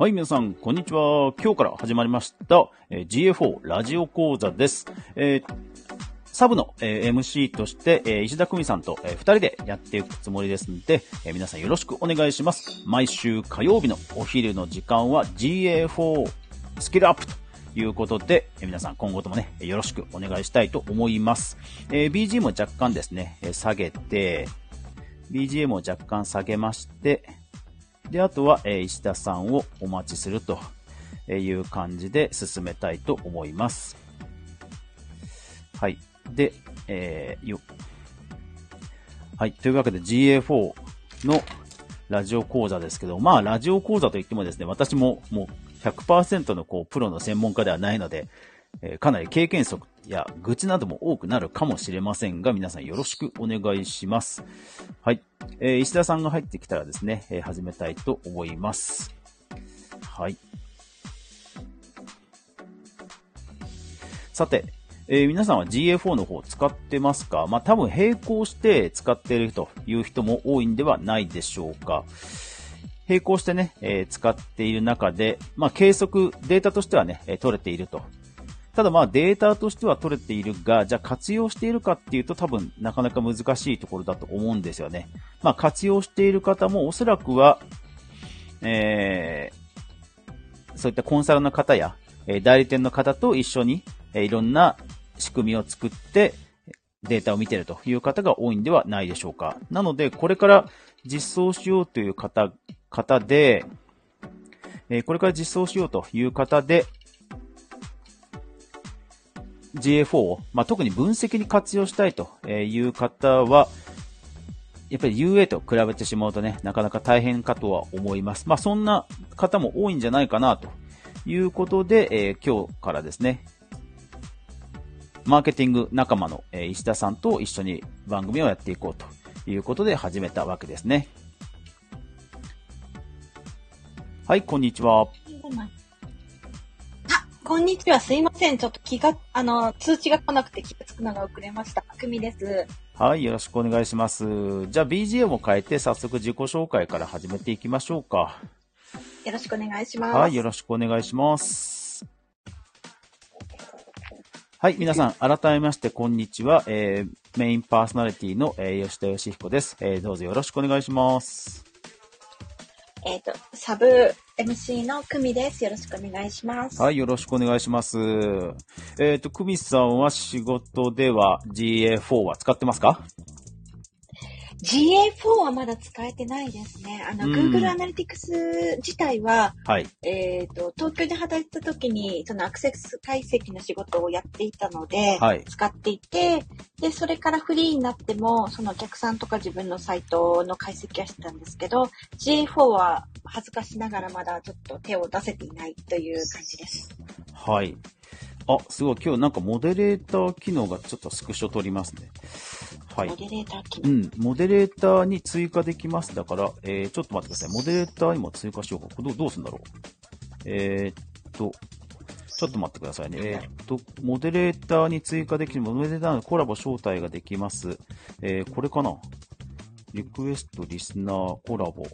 はい、皆さん、こんにちは。今日から始まりました、えー GA4 ラジオ講座です。えーサブの、えー MC として、えー石田久美さんと、えー二人でやっていくつもりですので、えー皆さんよろしくお願いします。毎週火曜日のお昼の時間は GA4 スキルアップということで、え皆さん今後ともね、よろしくお願いしたいと思います。えー BG も若干ですね、下げて、BGM を若干下げまして、で、あとは、えー石田さんをお待ちするという感じで進めたいと思います。はい。で、えー、よ。はい。というわけで GA4 のラジオ講座ですけど、まあ、ラジオ講座といってもですね、私ももう100%のこう、プロの専門家ではないので、えーかなり経験則や愚痴なども多くなるかもしれませんが、皆さんよろしくお願いします。はい。えー石田さんが入ってきたらですね、えー始めたいと思います。はい。さて、えー皆さんは GA4 の方使ってますか？まあ、多分並行して使っているという人も多いんではないでしょうか。並行してね、えー使っている中で、まあ、計測、データとしてはね、え取れていると。ただまあデータとしては取れているが、じゃあ活用しているかっていうと多分なかなか難しいところだと思うんですよね。まあ活用している方もおそらくは、えー、そういったコンサルの方や、え代理店の方と一緒に、えいろんな仕組みを作ってデータを見ているという方が多いんではないでしょうか。なので、これから実装しようという方、方で、えこれから実装しようという方で、GA4 を、まあ、特に分析に活用したいという方は、やっぱり UA と比べてしまうとね、なかなか大変かとは思います。まあ、そんな方も多いんじゃないかなということで、えー今日からですね、マーケティング仲間の、え石田さんと一緒に番組をやっていこうということで始めたわけですね。はい、こんにちは。あ、こんにちは。すいません。ちょっと気が、あの、通知が来なくて気がつくのが遅れました。くみです。はい、よろしくお願いします。じゃあ BGM を変えて早速自己紹介から始めていきましょうか。よろしくお願いします。はい、よろしくお願いします。はい、皆さん、改めまして、こんにちは。えー、メインパーソナリティの、えー吉田義彦です。えーどうぞよろしくお願いします。えっ、と、サブ MC の久美です。よろしくお願いします。はい、よろしくお願いします。えっ、と、久美さんは仕事では GA4 は使ってますか？GA4 はまだ使えてないですね。あの、うん Google Analytics 自体は、はい。えっ、と、東京で働いてた時に、そのアクセス解析の仕事をやっていたので、はい。使っていて、で、それからフリーになっても、そのお客さんとか自分のサイトの解析はしてたんですけど、GA4 は恥ずかしながらまだちょっと手を出せていないという感じです。はい。あ、すごい。今日なんかモデレーター機能がちょっとスクショ取りますね。はいモ。デレーター機能。うん、モデレーターに追加できます。だから、えー、ちょっと待ってください。モデレーターにも追加しようか。これどうするんだろう？えー、っと、ちょっと待ってくださいね。えー、っと、モデレーターに追加できる、モデレーターのコラボ招待ができます。えー、これかな？リクエスト、リスナー、コラボ。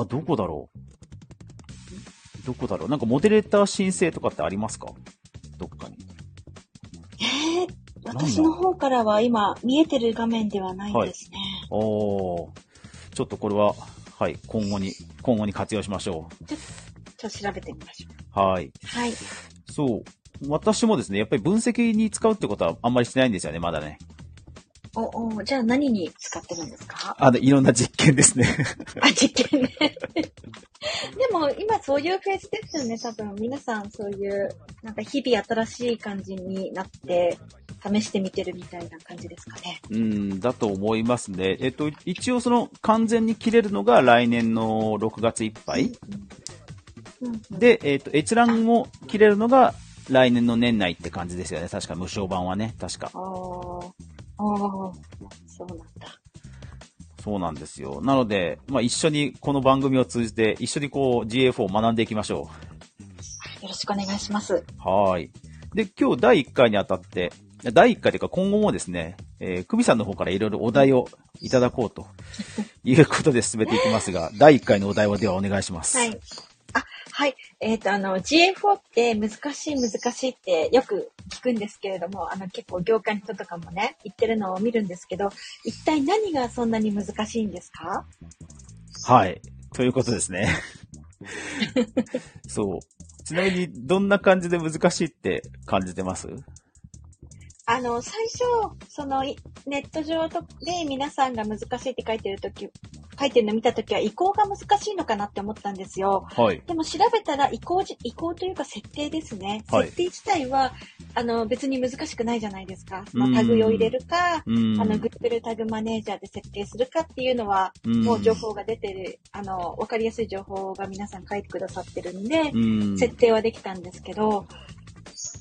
あ、どこだろう？どこだろう？なんかモデレーター申請とかってありますか？どっかに。えー、私の方からは今見えてる画面ではないですね。おー。ちょっとこれは、はい、今後に、今後に活用しましょちょっと調べてみましょう。はい。う。はい。そう。私もですね、やっぱり分析に使うってことはあんまりしてないんですよね、まだね。お、お、じゃあ何に使ってるんですか？あの、いろんな実験ですね。あ、実験ね。でも今そういうフェーズですよね、多分。皆さんそういう、なんか日々新しい感じになって、試してみてるみたいな感じですかね。うん、だと思いますね。えっと、一応その完全に切れるのが来年の6月いっぱい。で、えっと、閲覧も切れるのが来年の年内って感じですよね。確か無償版はね。確か。あーあー、そうなんだ。そうなんですよ。なので、まあ一緒にこの番組を通じて、一緒にこう GA4 を学んでいきましょよろしくお願いします。う。はーい。で、今日第1回にあたって、第1回というか今後もですね、えー、久美さんの方からいろいろお題をいただこうと いうことで進めていきますが、第1回のお題をではお願いします。はい。あ、はい。えっ、と、あの、GA4 って難しい難しいってよく聞くんですけれども、あの、結構業界の人とかもね、言ってるのを見るんですけど、一体何がそんなに難しいんですか？はい。ということですね。そう。ちなみに、どんな感じで難しいって感じてます？あの、最初、その、いネット上とで皆さんが難しいって書いてるとき、書いてるの見たときは移行が難しいのかなって思ったんですよ。はい。でも調べたら移行じ、移行というか設定ですね。はい設定自体は、あの、別に難しくないじゃないですか。まタグを入れるか、うん。あの、Google タグマネージャーで設定するかっていうのは、うんもう情報が出てる、あの、わかりやすい情報が皆さん書いてくださってるんで、うん。設定はできたんですけど、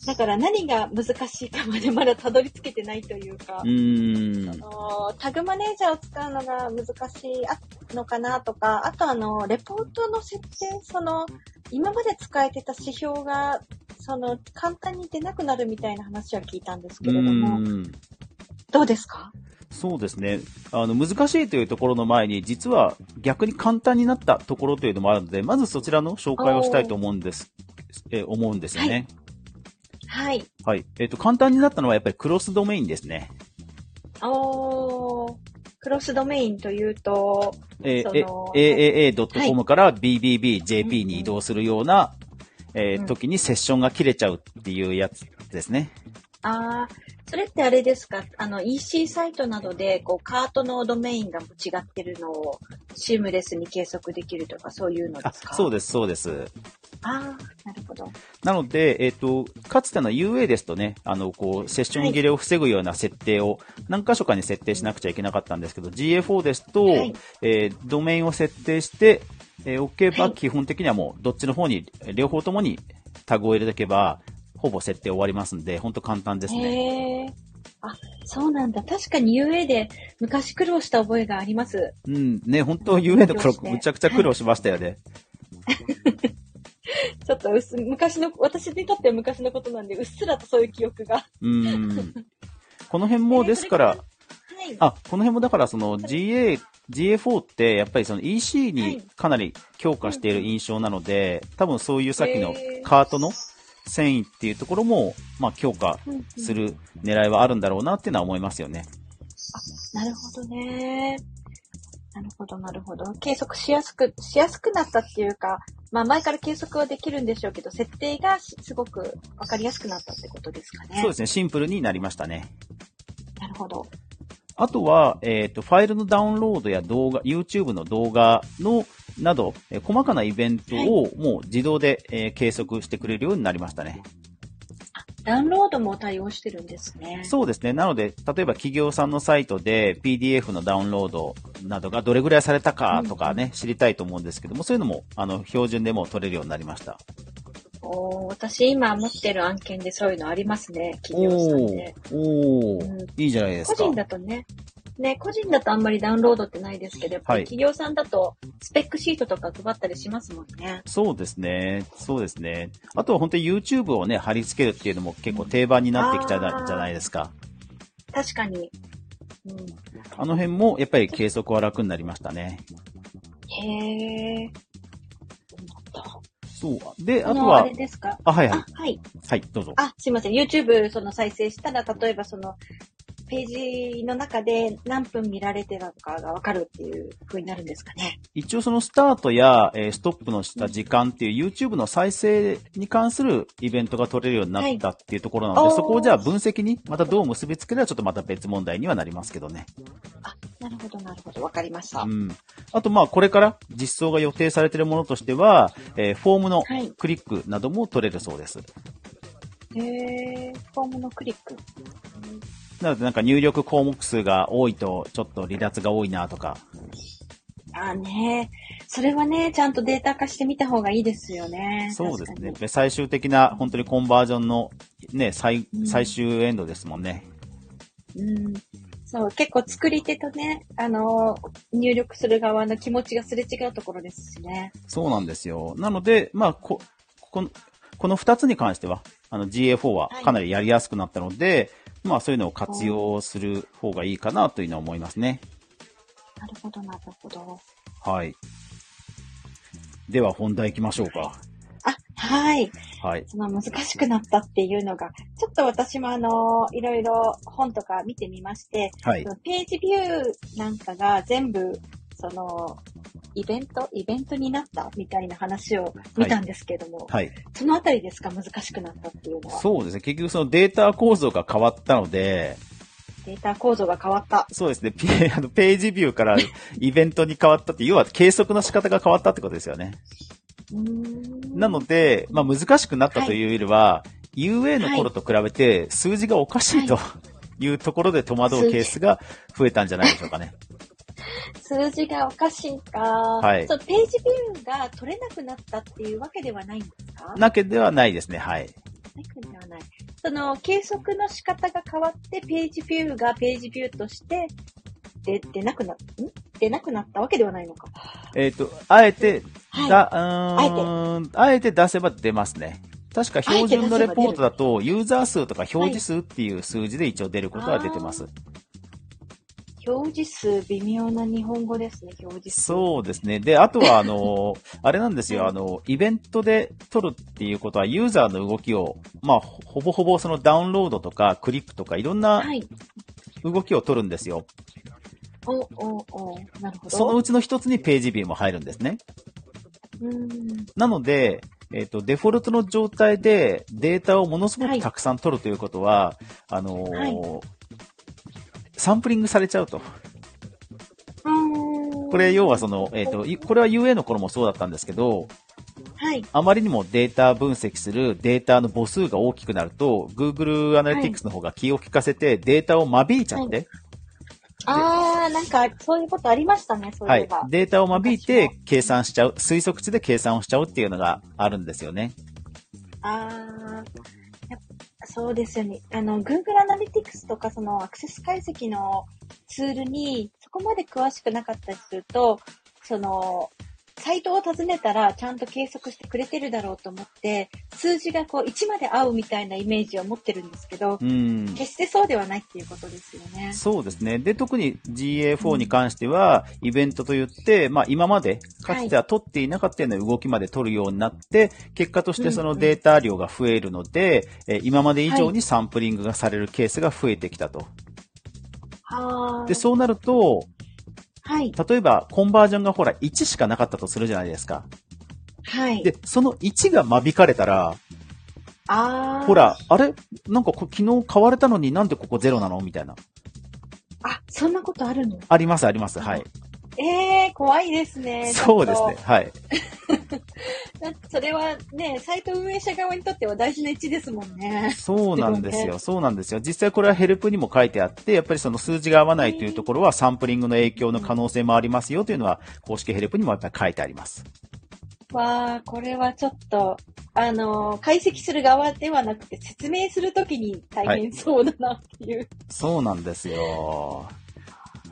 だから何が難しいかまでまだたどり着けてないというか、うのタグマネージャーを使うのが難しいのかなとか、あとあの、レポートの設定、その、今まで使えてた指標が、その、簡単に出なくなるみたいな話は聞いたんですけれども、うんどうですか？そうですね。あの、難しいというところの前に、実は逆に簡単になったところというのもあるので、まずそちらの紹介をしたいと思うんです、え、思うんですよね。はい。はい。えっ、と、簡単になったのはやっぱりクロスドメインですね。おー、クロスドメインというと、えー、AAA.com から BBBJP に移動するような、えーうん時にセッションが切れちゃうっていうやつですね。あー、それってあれですか？あの、EC サイトなどで、こう、カートのドメインが違ってるのを、シームレスに計測できるとか、そういうのあですか？そうです、そうです。あー、なるほど。なので、えっ、と、かつての UA ですとね、あの、こう、セッション切れを防ぐような設定を何箇所かに設定しなくちゃいけなかったんですけど、GA4 ですと、はいえードメインを設定して、えー、OK ばはい基本的にはもう、どっちの方に、両方ともにタグを入れておけば、ほぼ設定終わりますんで、本当簡単ですね。へー。あ、そうなんだ。確かに UA で昔苦労した覚えがあります。うん、ね、本当 UA の頃むちゃくちゃ苦労しましたよね。ちょっとうっす昔の、私にとっては昔のことなんで、うっすらとそういう記憶が。うん。この辺も、ですから、はい。あ、この辺もだからその GA、GA4 ってやっぱりその EC はいにかなり強化している印象なので、多分そういうさっきのカートの繊維っていうところも、まあ強化する狙いはあるんだろうなっていうのは思いますよね。なるほどね。なるほど、なるほど。計測しやすく、しやすくなったっていうか、まあ前から計測はできるんでしょうけど、設定がしすごくわかりやすくなったってことですかね。そうですね、シンプルになりましたね。なるほど。あとは、えっ、と、ファイルのダウンロードや動画、YouTube の動画の、など、えー細かなイベントをもう自動で、えー計測してくれるようになりましたね。ダウンロードも対応してるんですね。そうですね。なので、例えば企業さんのサイトで PDF のダウンロードなどがどれぐらいされたかとかね、知りたいと思うんですけども、そういうのも、あの、標準でも取れるようになりました。おー私今持ってる案件でそういうのありますね、企業さんで。おーおーうんいいじゃないですか。個人だとね、ね、個人だとあんまりダウンロードってないですけど、やっぱはいり企業さんだとスペックシートとか配ったりしますもんね。そうですね。そうですね。あとは本当に YouTube をね、貼り付けるっていうのも結構定番になってきたじゃないですか。確かに。うん、あの辺もやっぱり計測は楽になりましたね。へー。そう。で、あとあの、あはれ、ですか？あ、はいはいあ。、はい。はい、どうぞ。あ、すいません。YouTube その再生したら、例えばその、ページの中で何分見られてたのかがわかるっていう風になるんですかね。一応そのスタートや、えーストップのした時間っていう YouTube の再生に関するイベントが取れるようになったっていうところなので、はいそこをじゃあ分析にまたどう結びつければちょっとまた別問題にはなりますけどね。あ、なるほど、なるほど。わかりました。うん。あとまあこれから実装が予定されているものとしては、えーフォームのはいクリックなども取れるそうです。へー。フォームのクリック。なのでなんか入力項目数が多いとちょっと離脱が多いなとか、あねそれはね、ちゃんとデータ化してみた方がいいですよね。そうですね。最終的な本当にコンバージョンのね、最うん最終エンドですもんね。に。うん。そう、結構作り手とね、あのー入力する側の気持ちがすれ違うところですしね。そうなんですよ。なので、まあ、こ、この、この二つに関しては、あの GA4 はかなりやりやすくなったので、まあそういうのを活用する方がいいかなというのは思いますね。なるほど、なるほど。はい。では本題行きましょうか。はい。はい。その難しくなったっていうのが、ちょっと私もあの、いろいろ本とか見てみまして、はいページビューなんかが全部、その、イベントイベントになったみたいな話を見たんですけども、はい。そのあたりですか？難しくなったっていうのは。そうですね。結局そのデータ構造が変わったので、データ構造が変わった。そうですね。ペあのページビューから イベントに変わったって、要は計測の仕方が変わったってことですよね。なので、まあ難しくなったというよりは、UA の頃と比べて数字がおかしいというところで戸惑うケースが増えたんじゃないでしょうかね。数字がおかしいか。はいそう、ページビューが取れなくなったっていうわけではないんですか？なけではないですね。はい。なくではない。その、計測の仕方が変わって、ページビューがページビューとして、で、出なくな、ん？出なくなったわけではないのか。えっ、と、あえて、はいだ、うーん、あえて出せば出ますね。確か標準のレポートだと、ユーザー数とか表示数っていう数字で一応出ることは出てます。表示数、微妙な日本語ですね、表示数。そうですね。で、あとは、あの、あれなんですよ、あの、イベントで撮るっていうことは、ユーザーの動きを、まあ、ほぼほぼそのダウンロードとか、クリップとか、いろんなはい。動きを撮るんですよ。お、お、お、なるほど。そのうちの一つにページビューも入るんですね。うーん。なので、えっ、と、デフォルトの状態でデータをものすごくたくさん取るということは、あのーはいサンプリングされちゃうと。これ、要はその、えっ、と、いこれは UA の頃もそうだったんですけど、はい。あまりにもデータ分析するデータの母数が大きくなると、Google Analytics の方が気を利かせてデータを間引いちゃって、あー、なんか、そういうことありましたね、そうはいいえば。。データを間引いて計算しちゃう、推測値で計算をしちゃうっていうのがあるんですよね。あー、やっぱそうですよね。あの、Google Analytics とか、その、アクセス解析のツールに、そこまで詳しくなかったりすると、その、サイトを訪ねたら、ちゃんと計測してくれてるだろうと思って、数字がこう、1まで合うみたいなイメージを持ってるんですけど、うん。決してそうではないっていうことですよね。そうですね。で、特に GA4 に関しては、イベントといって、まあ今まで、かつては取っていなかったような動きまで取るようになって、結果としてそのデータ量が増えるので、えー今まで以上にサンプリングがされるケースが増えてきたと。はーで、そうなると、はい。例えばコンバージョンがほら1しかなかったとするじゃないですか。はい。で、その1が間引かれたら、あーほ。ら、あれ？なんかこ昨日買われたのになんでここゼロなの？みたいな。あ、そんなことあるの？あります、あります。はい。えー、怖いですね。そうですね。はい。それはね、サイト運営者側にとっては大事な位置ですもんね。そうなんですよ。そうなんですよ。実際これはヘルプにも書いてあって、やっぱりその数字が合わないというところはサンプリングの影響の可能性もありますよというのは公式ヘルプにもやっぱり書いてあります。わあ、これはちょっと、あの、解析する側ではなくて説明するときに大変そうだなっていう。そうなんですよ。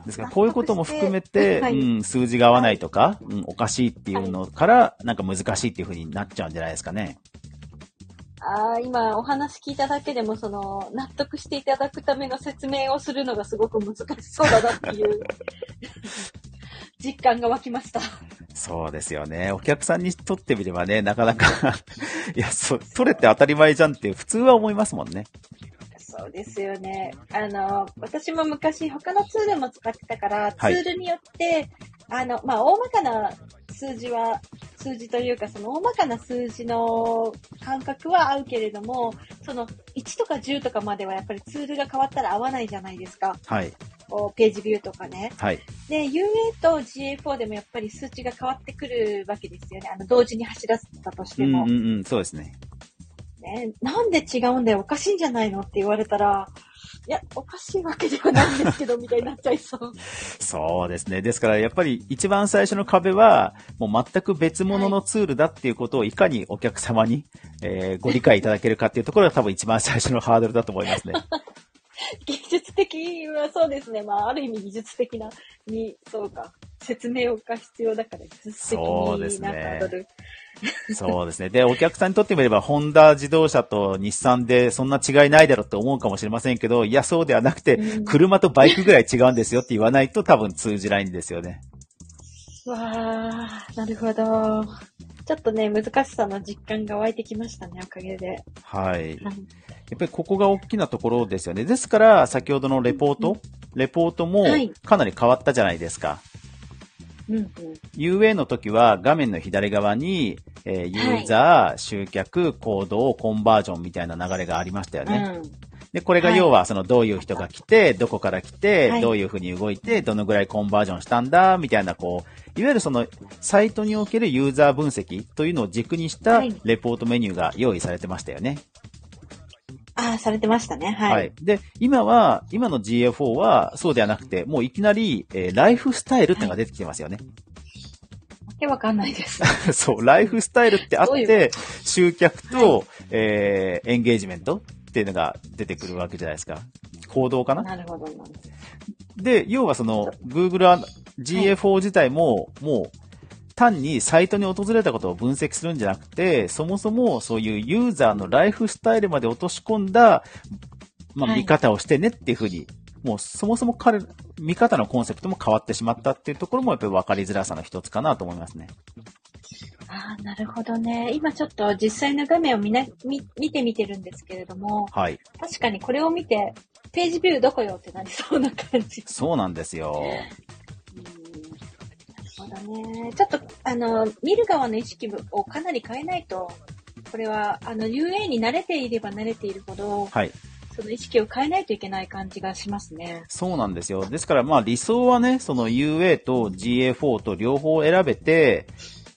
ですか？らこういうことも含めて、はいうん、数字が合わないとか、うん、おかしいっていうのから、なんか難しいっていう風になっちゃうんじゃないですかね。ああ、今お話聞いただけでも、その、納得していただくための説明をするのがすごく難しそうだなっていう、実感が湧きました。そうですよね。お客さんにとってみればね、なかなか いや、そ、取れて当たり前じゃんって普通は思いますもんね。そうですよね。あの、私も昔他のツールも使ってたから、はいツールによって、あの、まあ、大まかな数字は、数字というか、その大まかな数字の感覚は合うけれども、その1とか10とかまではやっぱりツールが変わったら合わないじゃないですか。はい。ページビューとかね。はい。で、UA と GA4 でもやっぱり数値が変わってくるわけですよね。あの、同時に走らせたとしても。うんうんうん、そうですね。ね、なんで違うんだよ、おかしいんじゃないのって言われたら、いや、おかしいわけではないんですけど、みたいになっちゃいそう。そうですね。ですから、やっぱり一番最初の壁は、もう全く別物のツールだっていうことをいかにお客様に、えーご理解いただけるかっていうところが多分一番最初のハードルだと思いますね。技術的はそうですね。まあ、ある意味技術的な、に、そうか。説明が必要だから、技術的なそうですねハードル。そうですね。で、お客さんにとってみれば、ホンダ自動車と日産でそんな違いないだろうって思うかもしれませんけど、いや、そうではなくてう、ん車とバイクぐらい違うんですよって言わないと多分通じないんですよね。わあ、なるほど。ちょっとね、難しさの実感が湧いてきましたね、おかげで。はい。やっぱりここが大きなところですよね。ですから、先ほどのレポート、レポートもはいかなり変わったじゃないですか。うんうん。UA の時は画面の左側に、えーユーザー、集客、行動、コンバージョンみたいな流れがありましたよね。うん。で、これが要は、その、どういう人が来て、どこから来て、はいどういうふうに動いて、どのぐらいコンバージョンしたんだ、みたいな、こう、いわゆるその、サイトにおけるユーザー分析というのを軸にしたはいレポートメニューが用意されてましたよね。ああ、されてましたね。はい。はい。で、今は、今の GA4 は、そうではなくて、もういきなり、えーライフスタイルってのが出てきてますよね。わけわかんないです。そう、ライフスタイルってあっどういうて、集客と、はえーエンゲージメントっていうのが出てくるわけじゃないですか。行動かな？なるほどな。で、要はその、Google は GA4 自体も、もう、単にサイトに訪れたことを分析するんじゃなくて、そもそもそういうユーザーのライフスタイルまで落とし込んだ、まあ、はい見方をしてねっていうふうに、もうそもそも彼、見方のコンセプトも変わってしまったっていうところもやっぱり分かりづらさの一つかなと思いますね。ああ、なるほどね。今ちょっと実際の画面を見な見見てみてるんですけれども、はい。確かにこれを見て、ページビューどこよってなりそうな感じ。そうなんですよ。うんなるほどね。ちょっと、あの、見る側の意識をかなり変えないと、これは、あの、UA に慣れていれば慣れているほど、はい。その意識を変えないといけない感じがしますね。そうなんですよ。ですからまあ理想はね、その UA と GA4 と両方選べて、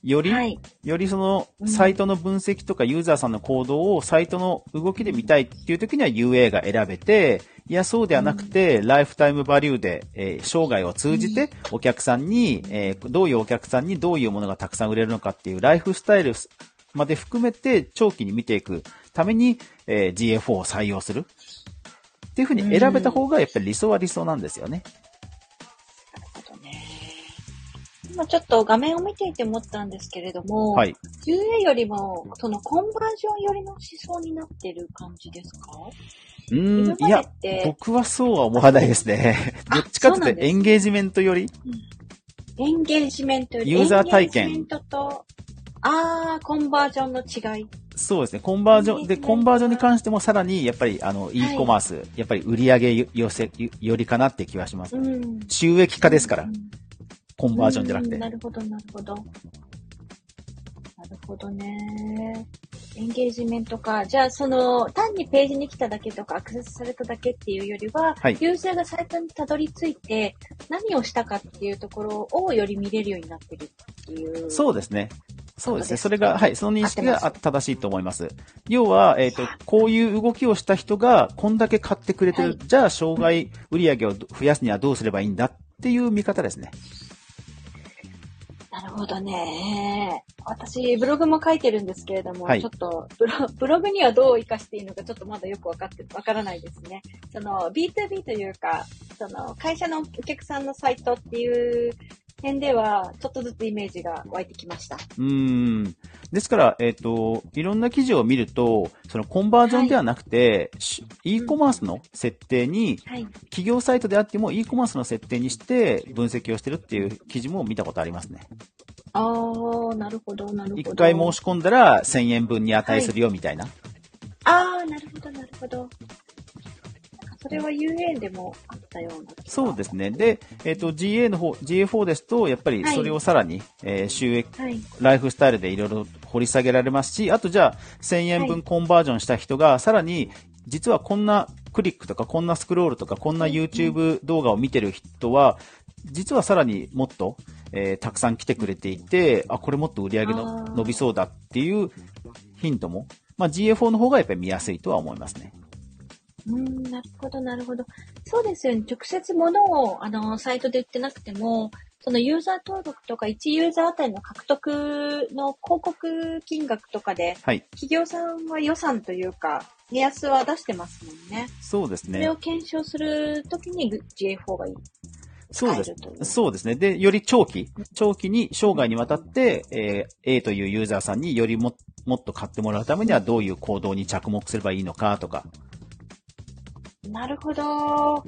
より、はい。よりそのうんサイトの分析とかユーザーさんの行動をサイトの動きで見たいっていう時には UA が選べて、いや、そうではなくて、ライフタイムバリューで、えー生涯を通じてお客さんに、えーどういうお客さんにどういうものがたくさん売れるのかっていうライフスタイルまで含めて長期に見ていくために、えー GA4 を採用する。っていうふうに選べた方がやっぱり理想は理想なんですよね。な今ちょっと画面を見ていて思ったんですけれども、はい。UA よりも、そのコンバージョン寄りの思想になってる感じですか？うーん、いやって、僕はそうは思わないですね。どっちかというとそうなんですエンゲージメントより、エンゲージメントよりユーザー体験エンゲージメントと、あー、コンバージョンの違い。そうですね。コンバージョン、で、コンバージョンに関してもさらに、やっぱり、あの、e コマース、やっぱり売り上げ寄せ、よりかなって気はします。うん。収益化ですからう、んコンバージョンじゃなくてうん。なるほど、なるほど。なるほどね。エンゲージメントか。じゃあ、その、単にページに来ただけとか、アクセスされただけっていうよりは、はいユーザーがサイトにたどり着いて、何をしたかっていうところをより見れるようになってるっていう。そうですね。そうですね。それが、はい、その認識が正しいと思います。要は、えっ、と、こういう動きをした人が、こんだけ買ってくれてる。はいじゃあ、障害売上を増やすにはどうすればいいんだっていう見方ですね。なるほどね。私、ブログも書いてるんですけれども、はいちょっとブロ、ブログにはどう活かしていいのか、ちょっとまだよくわかって、わからないですね。その、B2B というか、その、会社のお客さんのサイトっていう点では、ちょっとずつイメージが湧いてきました。うーん。ですから、えっ、と、いろんな記事を見ると、そのコンバージョンではなくて、し e コマースの設定に、はい。企業サイトであっても e コマースの設定にして分析をしてるっていう記事も見たことありますね。あー、なるほど、なるほど。一回申し込んだら1000円分に値するよみたいな。あー、なるほど、なるほど。それは UA でもあったような。そうですね。で、えっ、と、GA の方、GA4 ですと、やっぱりそれをさらに、えー収益、はい。ライフスタイルでいろいろ掘り下げられますし、あとじゃあ、1000円分はいコンバージョンした人が、さらに、実はこんなクリックとか、こんなスクロールとか、こんな YouTube 動画を見てる人は、実はさらにもっと、えーたくさん来てくれていて、あ、これもっと売り上げの伸びそうだっていうヒントも、まあ GA4 の方がやっぱり見やすいとは思いますね。うん、なるほど、なるほど。そうですよね。直接物を、あの、サイトで売ってなくても、そのユーザー登録とか1ユーザーあたりの獲得の広告金額とかで、はい。企業さんは予算というか、目安は出してますもんね。そうですねそれを。検証するときに GA4 がいい。そうです。そうですね。で、より長期、長期に生涯にわたって、えー A というユーザーさんによりももっと買ってもらうためにはどういう行動に着目すればいいのかとか。なるほど。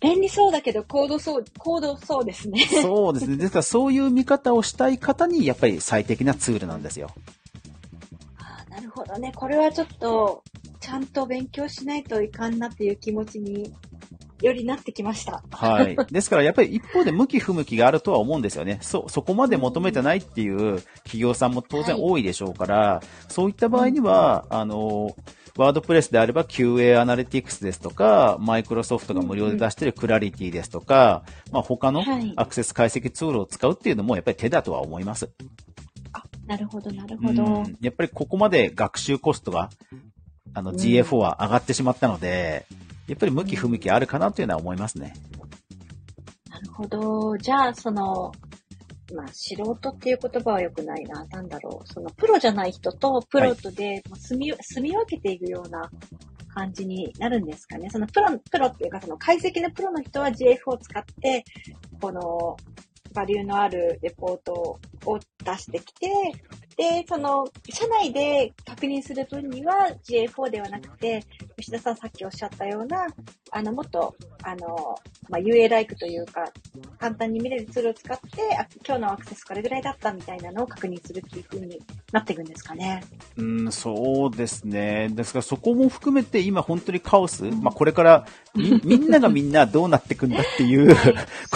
便利そうだけど、高度そう、高度そうですね。そうですね。ですからそういう見方をしたい方に、やっぱり最適なツールなんですよ。あなるほどね。これはちょっと、ちゃんと勉強しないといかんなっていう気持ちによりなってきました。はい。ですからやっぱり一方で向き不向きがあるとは思うんですよね。そ、そこまで求めてないっていう企業さんも当然多いでしょうから、はい、そういった場合には、あの、ワードプレスであれば QA アナリティクスですとか、マイクロソフトが無料で出しているクラリティですとか、まあ他のアクセス解析ツールを使うっていうのもやっぱり手だとは思います。あ、なるほど、なるほど。やっぱりここまで学習コストが、あの GFO は上がってしまったので、やっぱり向き不向きあるかなというのは思いますね。なるほど。じゃあ、その、まあ、素人っていう言葉は良くないな。なんだろう。その、プロじゃない人とプロとで、住み、住み分けていくような感じになるんですかね。その、プロ、プロっていうか、その、解析のプロの人は GF を使って、この、バリューのあるレポートを出してきて、で、その、社内で確認する分には GA4 ではなくて、吉田さんさっきおっしゃったような、あの、もっと、あの、まあ、UA-like というか、簡単に見れるツールを使って、あ今日のアクセスこれぐらいだったみたいなのを確認するっていう風になっていくんですかね。うん、そうですね。ですからそこも含めて今本当にカオス、うん、まあ、これからみ、みんながみんなどうなっていくんだっていう、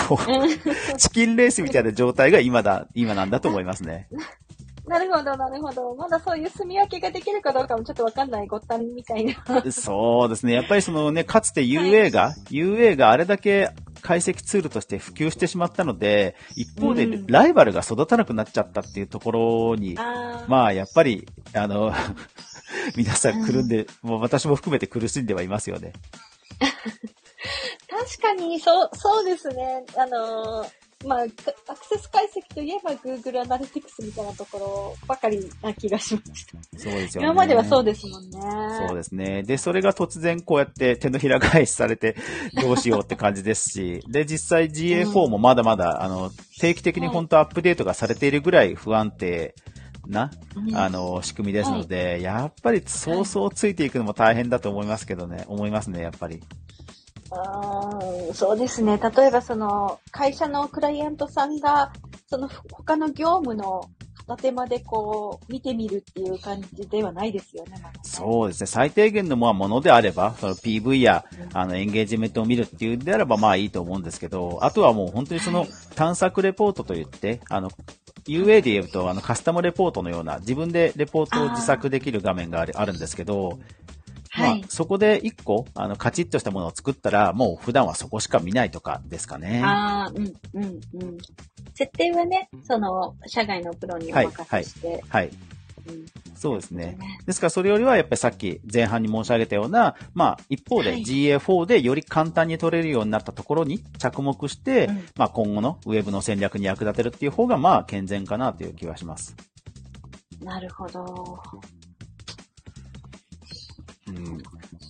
こう、チキンレースみたいな状態が今だ、今なんだと思いますね。なるほど、なるほど。まだそういう住み分けができるかどうかもちょっとわかんないごったんみたいな。そうですね。やっぱりそのね、かつて UA が、はい、UA があれだけ解析ツールとして普及してしまったので、一方でライバルが育たなくなっちゃったっていうところに、うん、あまあやっぱり、あの、皆さんくるんで、うん、もう私も含めて苦しんではいますよね。確かに、そう、そうですね。あのーまあ、アクセス解析といえば Google Analytics みたいなところばかりな気がしました。そうですよね。今まではそうですもんね。そうですね。で、それが突然こうやって手のひら返しされて どうしようって感じですし、で、実際 GA4 もまだまだ、あの、定期的に本当アップデートがされているぐらい不安定な、あの、仕組みですので、やっぱり早々ついていくのも大変だと思いますけどね、思いますね、やっぱり。うん、そうですね。例えばその会社のクライアントさんが、その他の業務の片手までこう見てみるっていう感じではないですよね。そうですね。最低限のものであれば、その PV や、うん、あのエンゲージメントを見るっていうんであればまあいいと思うんですけど、あとはもう本当にその探索レポートといって、あの UA で言うと、あの、カスタムレポートのような、自分でレポートを自作できる画面があるんですけど、はい、まあ、そこで一個、あの、カチッとしたものを作ったら、もう普段はそこしか見ないとかですかね。ああ、うん、うん、うん。設定はね、その、社外のプロにお任せして。はい、はい。はいうん、そうですね。ですからそれよりはやっぱりさっき前半に申し上げたような、まあ一方で GA4 でより簡単に取れるようになったところに着目して、まあ今後のウェブの戦略に役立てるっていう方がまあ健全かなという気はします。なるほど。うん。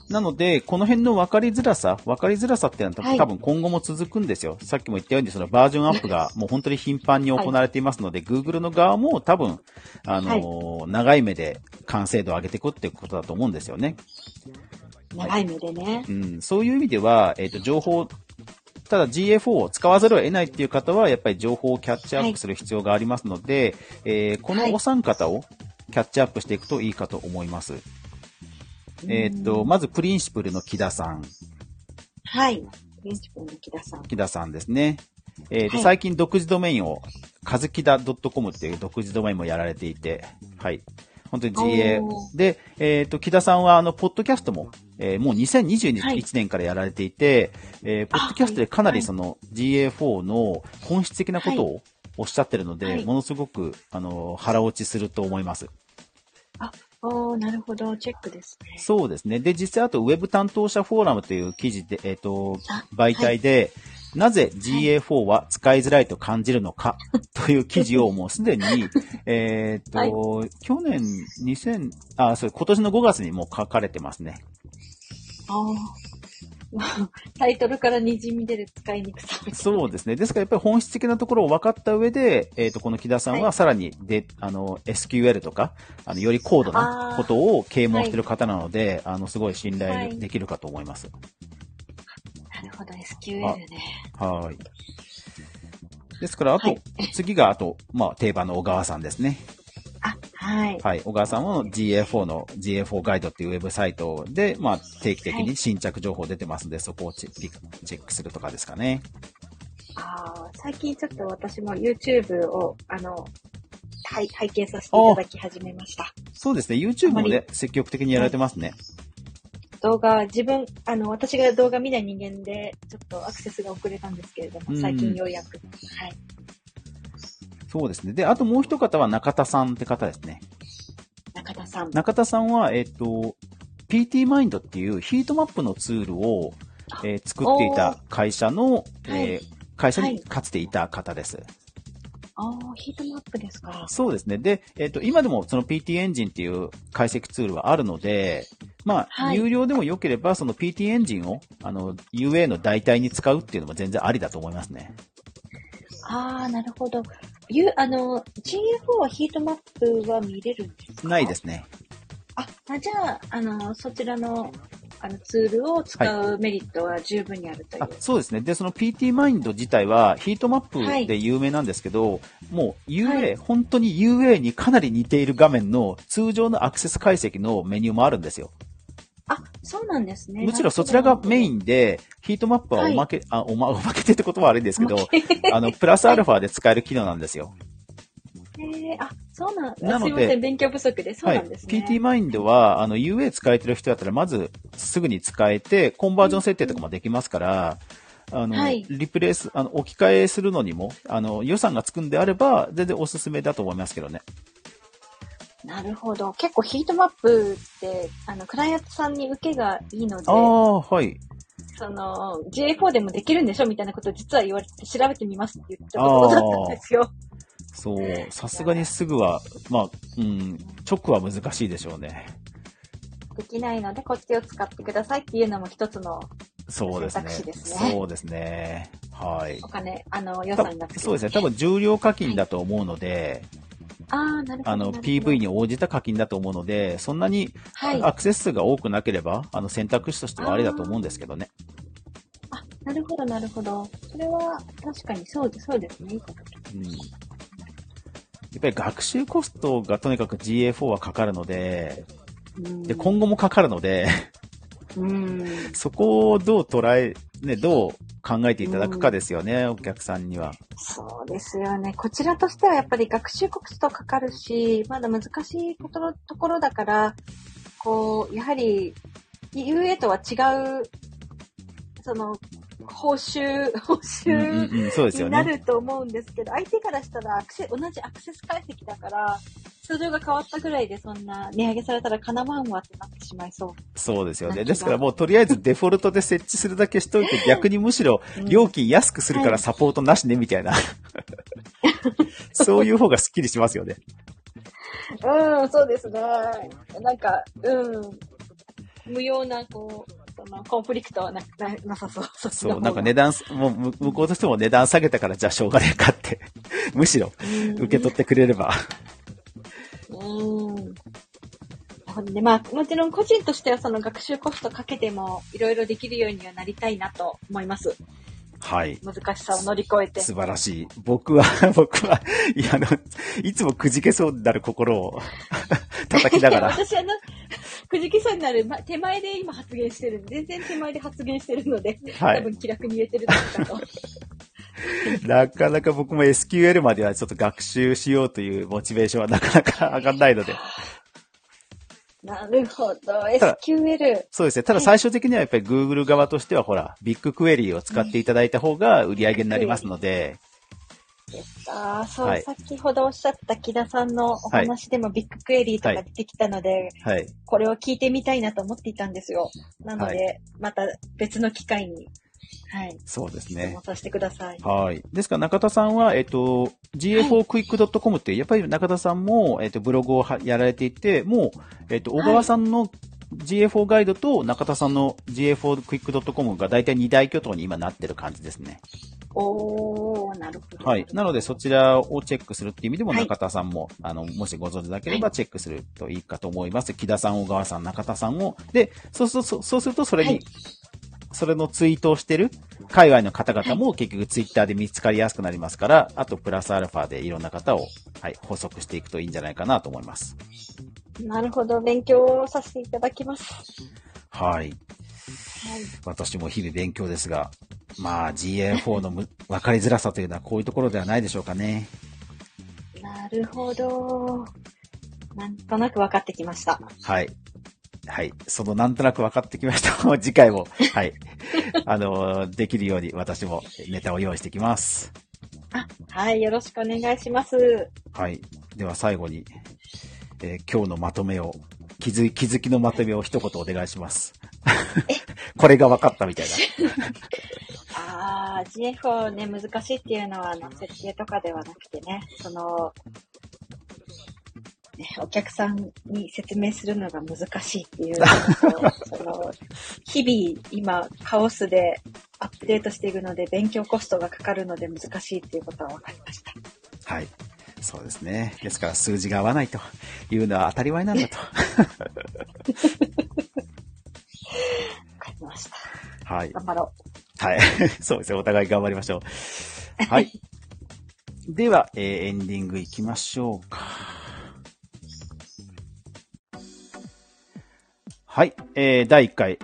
なので、この辺の分かりづらさ、分かりづらさっていうのは、多分今後も続くんですよ。さっきも言ったように、そのバージョンアップがもう本当に頻繁に行われていますので、はい、Google の側も多分、あのーはい、長い目で完成度を上げていくっていうことだと思うんですよね。長い目でね。うん、そういう意味では、えっ、ー、と、情報、ただ GA4 を使わざるを得ないっていう方は、やっぱり情報をキャッチアップする必要がありますので、はい、えー、このお三方をキャッチアップしていくといいかと思います。えっ、と、まずプリンシプルの木田さん。はい。プリンシプルの木田さん。木田さんですね。えっ、と、はい、最近独自ドメインを、かずきだ .com っていう独自ドメインもやられていて、はい。本当に GA。で、えっ、ー、と、木田さんは、あの、ポッドキャストも、えー、もう2021年からやられていて、はい、えー、ポッドキャストでかなりその GA4 の本質的なことをおっしゃってるので、はい、ものすごく、あの、腹落ちすると思います。あ、おなるほど。チェックですね。そうですね。で、実際あと、ウェブ担当者フォーラムという記事で、えっ、ー、と、媒体で、はい、なぜ GA4 は使いづらいと感じるのか という記事をもうすでに、えっと、はい、去年2000、あ、そう、今年の5月にもう書かれてますね。タイトルから滲み出る使いにくさ。そうですね。ですからやっぱり本質的なところを分かった上で、えっ、ー、と、この木田さんはさらにで、はい、あの、SQL とか、あの、より高度なことを啓蒙している方なので、あはい、あの、すごい信頼できるかと思います。なるほど、SQL ね。はい。ですから、あと、はい次が、あと、まあ、定番の小川さんですね。あ、はい。はい。小川さんの GA4 の GA4 ガイドっていうウェブサイトで、まあ、定期的に新着情報出てますんで、そこをチェックするとかですかね。あー最近ちょっと私も YouTube を、あの、はい、拝見させていただき始めました。そうですね。YouTube もね、積極的にやられてますね。動画、自分、あの、私が動画見ない人間で、ちょっとアクセスが遅れたんですけれども、うん最近ようやく。はい。そうですね。で、あともう一方は中田さんって方ですね。中田さん。中田さんは、えっ、と、PT マインドっていうヒートマップのツールを、えー作っていた会社の、えーはい会社にはいかつていた方です。ああ、ヒートマップですか。そうですね。で、えっ、と、今でもその PT エンジンっていう解析ツールはあるので、まあ、はい有料でも良ければ、その PT エンジンを、あの、UA の代替に使うっていうのも全然ありだと思いますね。ああ、なるほど。ゆ、あの、GA4 はヒートマップは見れるんですか？ないですね。あ、あじゃあ、あの、そちらの、あの、ツールを使うメリットは十分にあるという。あそうですね。で、その PT マインド自体はヒートマップで有名なんですけど、もう UA、はい本当に UA にかなり似ている画面の通常のアクセス解析のメニューもあるんですよ。あ、そうなんですね。むしろそちらがメイン。ンで、ヒートマップはおまけ、あ、おま、おまけてってことは悪いんですけど あの、プラスアルファで使える機能なんですよ。へえあ、そうなんなのですいません、勉強不足で。そうはい。なんですね。PT マインドは、あの、UA 使えてる人だったら、まず、すぐに使えて、コンバージョン設定とかもできますから、あの、はいリプレイス、あの、置き換えするのにも、あの、予算がつくんであれば、全然おすすめだと思いますけどね。なるほど。結構ヒートマップって、あの、クライアントさんに受けがいいのであ、あ、はい。その、GA4 でもできるんでしょ？みたいなことを実は言われて調べてみますって言ったところだったんですよ。そう、さすがにすぐは、まあ、うん、直は難しいでしょうね。できないので、こっちを使ってくださいっていうのも一つのそうですね。選択肢ですねそうですね。はいお。金、あの、予た算がつく。そうですね。多分、重量課金だと思うので、ああ、なるほど。あの、PV に応じた課金だと思うので、そんなにはい。アクセス数が多くなければ、あの、選択肢としてはありだと思うんですけどね。あ、なるほど、なるほど。それは、確かにそうです、そうですね。いいこと聞うん。やっぱり学習コストがとにかく GA4 はかかるので、うんで、今後もかかるので、うん。そこをどう捉え、ね、どう考えていただくかですよね、お客さんには。そうですよね。こちらとしてはやっぱり学習コストかかるし、まだ難しいことのところだから、こう、やはり、UA とは違う、その、報酬、報うんうん酬うん、そうですよになね。ると思うんですけど、相手からしたらアクセ同じアクセス解析だから、通常が変わったぐらいでそんな値上げされたらかなわんわってなってしまいそう。そうですよね。ですからもうとりあえずデフォルトで設置するだけしといて、逆にむしろうん料金安くするからサポートなしね、みたいな。そういう方がスッキリしますよね。うん、そうですね。なんか、うん。無用な、こう、その、コンフリクトはな、な、なさそう。そう、なんか値段、もうむ向こうとしても値段下げたからじゃあしょうがねえかって、むしろ受け取ってくれれば。うん。ね。まあ、もちろん個人としてはその学習コストかけても、いろいろできるようにはなりたいなと思います。はい。難しさを乗り越えて。素晴らしい。僕は、僕は、いや、あの、いつもくじけそうになる心を 叩きながら。私あの、くじきそうになる、ま、手前で今発言してる全然手前で発言してるので、はい。多分気楽に言えてるのかと。なかなか僕も SQL まではちょっと学習しようというモチベーションはなかなか上がんないので。なるほど。SQL。そうですね。ただ最終的にはやっぱり Google 側としてはほら、ビッグクエリーを使っていただいた方が売り上げになりますので、ですか。そう、はい先ほどおっしゃった木田さんのお話でもビッグクエリーとか出てきたので、はい。これを聞いてみたいなと思っていたんですよ。なので、はまた別の機会に、はい、そうですね。させてください。はい。ですから中田さんは、えっと、ga4quick.com って、やっぱり中田さんも、えっと、ブログをはやられていて、もう、えっと、小川さんの GA4 ガイドと中田さんの ga4quick.com が大体二大巨頭に今なってる感じですね。おー、なるほど。はい。なので、そちらをチェックするっていう意味でも、はい中田さんも、あの、もしご存知なければチェックするといいかと思います。木田さん、小川さん、中田さんを。で、そうすると、そうすると、それに、はいそれのツイートをしてる海外の方々も結局ツイッターで見つかりやすくなりますから、あとプラスアルファでいろんな方を、はい、補足していくといいんじゃないかなと思います。なるほど。勉強させていただきます。はい。はい。私も日々勉強ですが、まあ GA4 のむ 分かりづらさというのはこういうところではないでしょうかね。なるほど。なんとなく分かってきました。はい。はい。そのなんとなく分かってきました。次回も、はい。あの、できるように私もネタを用意してきます。あ、はい。よろしくお願いします。はい。では最後に、えー今日のまとめを、気づ気づきのまとめを一言お願いします。これが分かったみたい あー、GFO ね、難しいっていうのは、あの、設計とかではなくてね、その、ね、お客さんに説明するのが難しいっていうのと、その、日々今、カオスでアップデートしていくので、勉強コストがかかるので難しいっていうことは分かりました。な。はい。そうですね。ですから数字が合わないというのは当たり前なんだと。分かりました。はい。頑張ろはい。そうですね。お互い頑張りましょう。はい。では、えーエンディングいきましょうか。はい。えー、第1回、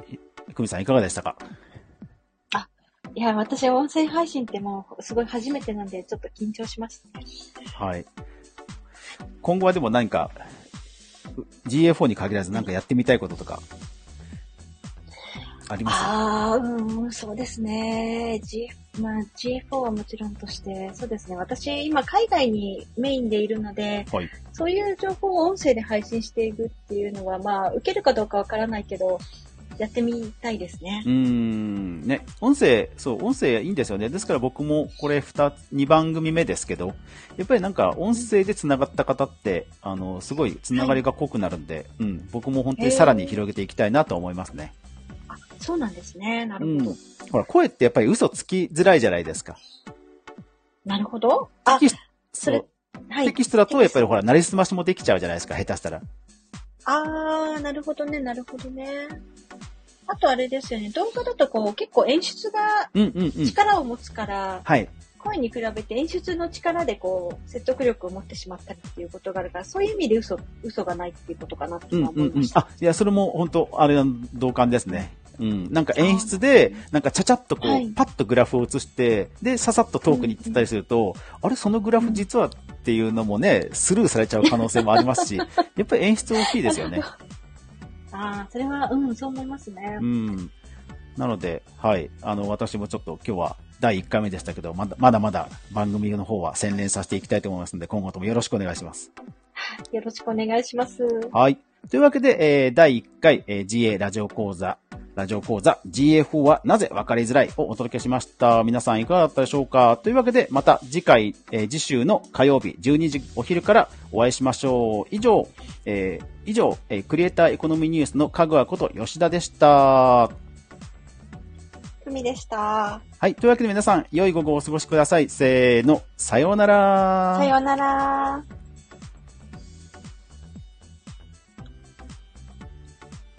久美さんいかがでしたか？う。いや、私、音声配信ってもう、すごい初めてなんで、ちょっと緊張しましたね。はい。今後はでも何か、GA4 に限らず何かやってみたいこととか、あります？ああ、うん、そうですね。G、まあ、G4 はもちろんとして、そうですね。私、今、海外にメインでいるので、はい。そういう情報を音声で配信していくっていうのは、まあ、受けるかどうかわからないけど、やってみたいですねう。ーん、ね、音声、そう、音声いいんですよね。ですから僕もこれ2、2番組目ですけど、やっぱりなんか音声で繋がった方って、あの、すごい繋がりが濃くなるんで、うん、僕も本当にさらに広げていきたいなと思いますね。あ、そうなんですね。なうるほど。ん。ほら、声ってやっぱり嘘つきづらいじゃないですか。なるほど。あテ、キスト、それはい。テキストだとやっぱりほら、なりすましもできちゃうじゃないですか、下手したら。あー、なるほどね、なるほどね。あとあれですよね、動画だとこう、結構演出がうんうんうん。力を持つから、はい。声に比べて演出の力でこう、説得力を持ってしまったりっていうことがあるから、そういう意味で嘘、嘘がないっていうことかなってうん今うんうん。思いました。あ、いや、それも本当あれの同感ですね。うん。なんか演出で、なんかちゃちゃっとこう、はいパッとグラフを映して、で、ささっとトークに行ってたりすると、あれ、そのグラフ実はっていうのもね、スルーされちゃう可能性もありますし、やっぱり演出大きいですよね。ああ、それは、うん、そう思いますねう。ん。なので、はい。あの、私もちょっと今日は第1回目でしたけど、まだまだまだ番組の方は洗練させていきたいと思いますので、今後ともよろしくお願いします。よろしくお願いします。はい。というわけで、えー第1回、えー GA ラジオ講座、ラジオ講座 GA4 はなぜ分かりづらいをお届けしました。皆さんいかがだったでしょうかというわけで、また次回、えー次週の火曜日12時お昼からお会いしましょう。以上、えー以上、えークリエイターエコノミーニュースのかぐわこと吉田でした。ふみでした。はい。というわけで皆さん、良い午後をお過ごしください。せーの、さようなら。さようなら。